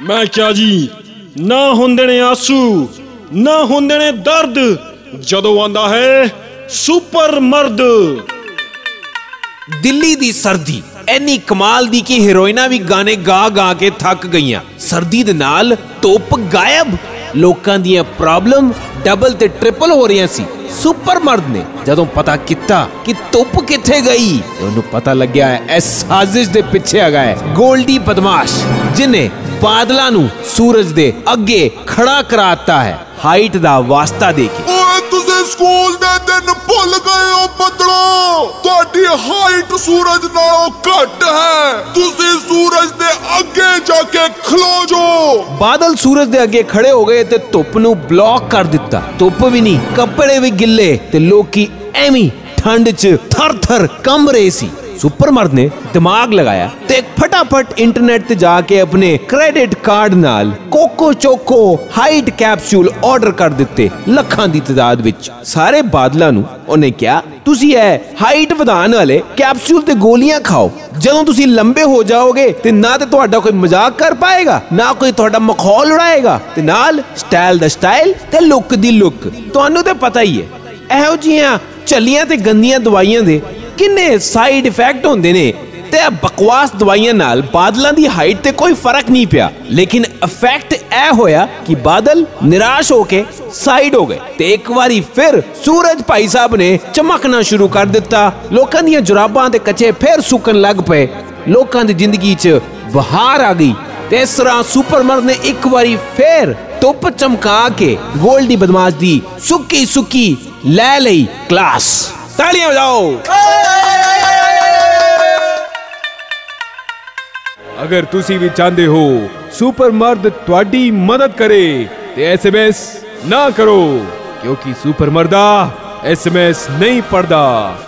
ਮੈਂ ਕਿਹਾ ਜੀ, ਨਾ ਹੁੰਦੇ ਨੇ ਆਸੂ, ਨਾ ਹੁੰਦੇ ਨੇ ਦਰਦ, ਜਦੋਂ ਆਂਦਾ ਹੈ ਸੁਪਰ ਮਰਦ। ਦਿੱਲੀ ਦੀ ਸਰਦੀ, ਐਨੀ ਕਮਾਲ ਦੀ ਕਿ ਹੀਰੋਇਨਾਂ ਵੀ ਗਾਣੇ ਗਾ ਗਾ ਕੇ ਥੱਕ ਗਈਆਂ। ਸਰਦੀ ਦੇ ਨਾਲ ਧੁੱਪ ਗਾਇਬ। ਲੋਕਾਂ ਦੀਆਂ ਪ੍ਰੋਬਲਮ ਡਬਲ ਤੇ ਟ੍ਰਿਪਲ ਹੋ ਰਹੀਆਂ ਸੀ। ਸੁਪਰ ਮਰਦ ਨੇ ਜਦੋਂ ਪਤਾ ਕੀਤਾ ਕਿ ਧੁੱਪ ਕਿੱਥੇ ਗਈ ਤੇ ਉਹਨੂੰ ਪਤਾ ਲੱਗਿਆ ਹੈ ਇਸ ਸਾਜ਼ਿਸ਼ ਦੇ ਪਿੱਛੇ ਹੈਗਾ ਹੈ ਗੋਲਡੀ ਬਦਮਾਸ਼, ਜਿਨੇ ਬਾਦਲਾਂ ਨੂੰ ਸੂਰਜ ਦੇ ਅੱਗੇ ਖੜਾ ਕਰਾਤਾ ਹੈ। ਹਾਈਟ ਦਾ ਵਾਸਤਾ ਦੇ ਕੇ ਓਏ ਤੁਸੀਂ ਸਕੂਲ ਦੇ ਦਿਨ ਭੁੱਲ ਗਏ ਹੋ ਬਦਲੋ। ਤੁਹਾਡੀ ਹਾਈਟ ਸੂਰਜ ਨਾਲੋਂ ਘੱਟ ਹੈ। ਤੁਸੀਂ ਸੂਰਜ ਦੇ ਅੱਗੇ ਜਾ ਕੇ ਖਲੋ ਜੋ। ਬਾਦਲ ਸੂਰਜ ਦੇ ਅੱਗੇ ਖੜੇ ਹੋ ਗਏ ਤੇ ਧੁੱਪ ਨੂੰ ਬਲੌਕ ਕਰ ਦਿੱਤਾ। ਧੁੱਪ ਵੀ ਨਹੀਂ ਕੱਪੜੇ ਵੀ ਗਿੱਲੇ ਤੇ ਲੋਕੀ ਐਵੇਂ ਠੰਡ 'ਚ ਥਰ-ਥਰ ਕੰਬ ਰਹੇ ਸੀ। ਸੁਪਰ ਮਰਦ ਨੇ ਦਿਮਾਗ ਲਗਾਇਆ ਤੇ ਫਟਾਫਟ ਇੰਟਰਨੈਟ ਤੇ ਜਾ ਕੇ ਆਪਣੇ ਕ੍ਰੈਡਿਟ ਕਾਰਡ ਨਾਲ coco choco height capsule order ਕਰ ਦਿੱਤੇ ਲੱਖਾਂ ਦੀ ਤਦਾਦ ਵਿੱਚ। ਸਾਰੇ ਬਾਦਲਾਂ ਨੂੰ ਉਹਨੇ ਕਿਹਾ, ਤੁਸੀਂ ਇਹ ਹਾਈਟ ਵਧਾਉਣ ਵਾਲੇ ਕੈਪਸੂਲ ਤੇ ਗੋਲੀਆਂ ਖਾਓ। ਜਦੋਂ ਤੁਸੀਂ ਲੰਬੇ ਹੋ ਜਾਓਗੇ ਤੇ ਨਾ ਤੇ ਤੁਹਾਡਾ ਕੋਈ ਮਜ਼ਾਕ ਕਰ ਪਾਏਗਾ, ਨਾ ਕੋਈ ਤੁਹਾਡਾ ਮਖੌਲ ਉਡਾਏਗਾ ਤੇ ਨਾਲ ਸਟਾਈਲ ਦਾ ਸਟਾਈਲ ਤੇ ਲੁੱਕ ਦੀ ਲੁੱਕ ਤੁਹਾਨੂੰ ਤੇ ਪਤਾ ਹੀ ਹੈ, ਇਹੋ ਜੀਆਂ ਚੱਲੀਆਂ ਤੇ ਗੰਦੀਆਂ ਦਵਾਈਆਂ ਦੇ ਕਿੰਨੇ ਸਾਈਡ ਇਫੈਕਟ ਹੁੰਦੇ ਨੇ? ਤੇ ਇਹ ਬਕਵਾਸ ਦਵਾਈਆਂ ਨਾਲ ਬਾਦਲਾਂ ਦੀ ਹਾਈਟ ਤੇ ਕੋਈ ਫ਼ਰਕ ਨਹੀਂ ਪਿਆ। ਲੇਕਿਨ ਇਫੈਕਟ ਇਹ ਹੋਇਆ ਕਿ ਬਾਦਲ ਨਿਰਾਸ਼ ਹੋ ਕੇ ਸਾਈਡ ਹੋ ਗਏ ਤੇ ਇੱਕ ਵਾਰੀ ਫਿਰ ਸੂਰਜ ਭਾਈ ਸਾਹਿਬ ਨੇ ਚਮਕਣਾ ਸ਼ੁਰੂ ਕਰ ਦਿੱਤਾ। ਲੋਕਾਂ ਦੀਆਂ ਜੁਰਾਬਾਂ ਤੇ ਕੱਚੇ ਫਿਰ ਸੁੱਕਣ ਲੱਗ ਪਏ। ਲੋਕਾਂ ਦੀ ਜ਼ਿੰਦਗੀ 'ਚ ਬਹਾਰ ਆ ਗਈ। ਤੇ ਇਸ ਤਰ੍ਹਾਂ ਸੁਪਰਮਨ ਨੇ ਇੱਕ ਵਾਰੀ ਫੇਰ ਧੁੱਪ ਚਮਕਾ ਕੇ ਗੋਲਡੀ ਬਦਮਾਸ਼ ਦੀ ਸੁੱਕੀ ਸੁੱਕੀ ਲੈ ਲਈ ਕਲਾਸ ਤਾਲੀਆਂ ਵਜਾਓ ਅਗਰ ਤੁਸੀਂ ਵੀ ਚਾਹੁੰਦੇ ਹੋ ਸੁਪਰ ਮਰਦ ਤੁਹਾਡੀ ਮਦਦ ਕਰੇ ਤੇ ਐਸਐਮਐਸ ਨਾ ਕਰੋ ਕਿਉਂਕਿ ਸੁਪਰ ਮਰਦਾ ਐਸਐਮਐਸ ਨਹੀਂ ਪੜਦਾ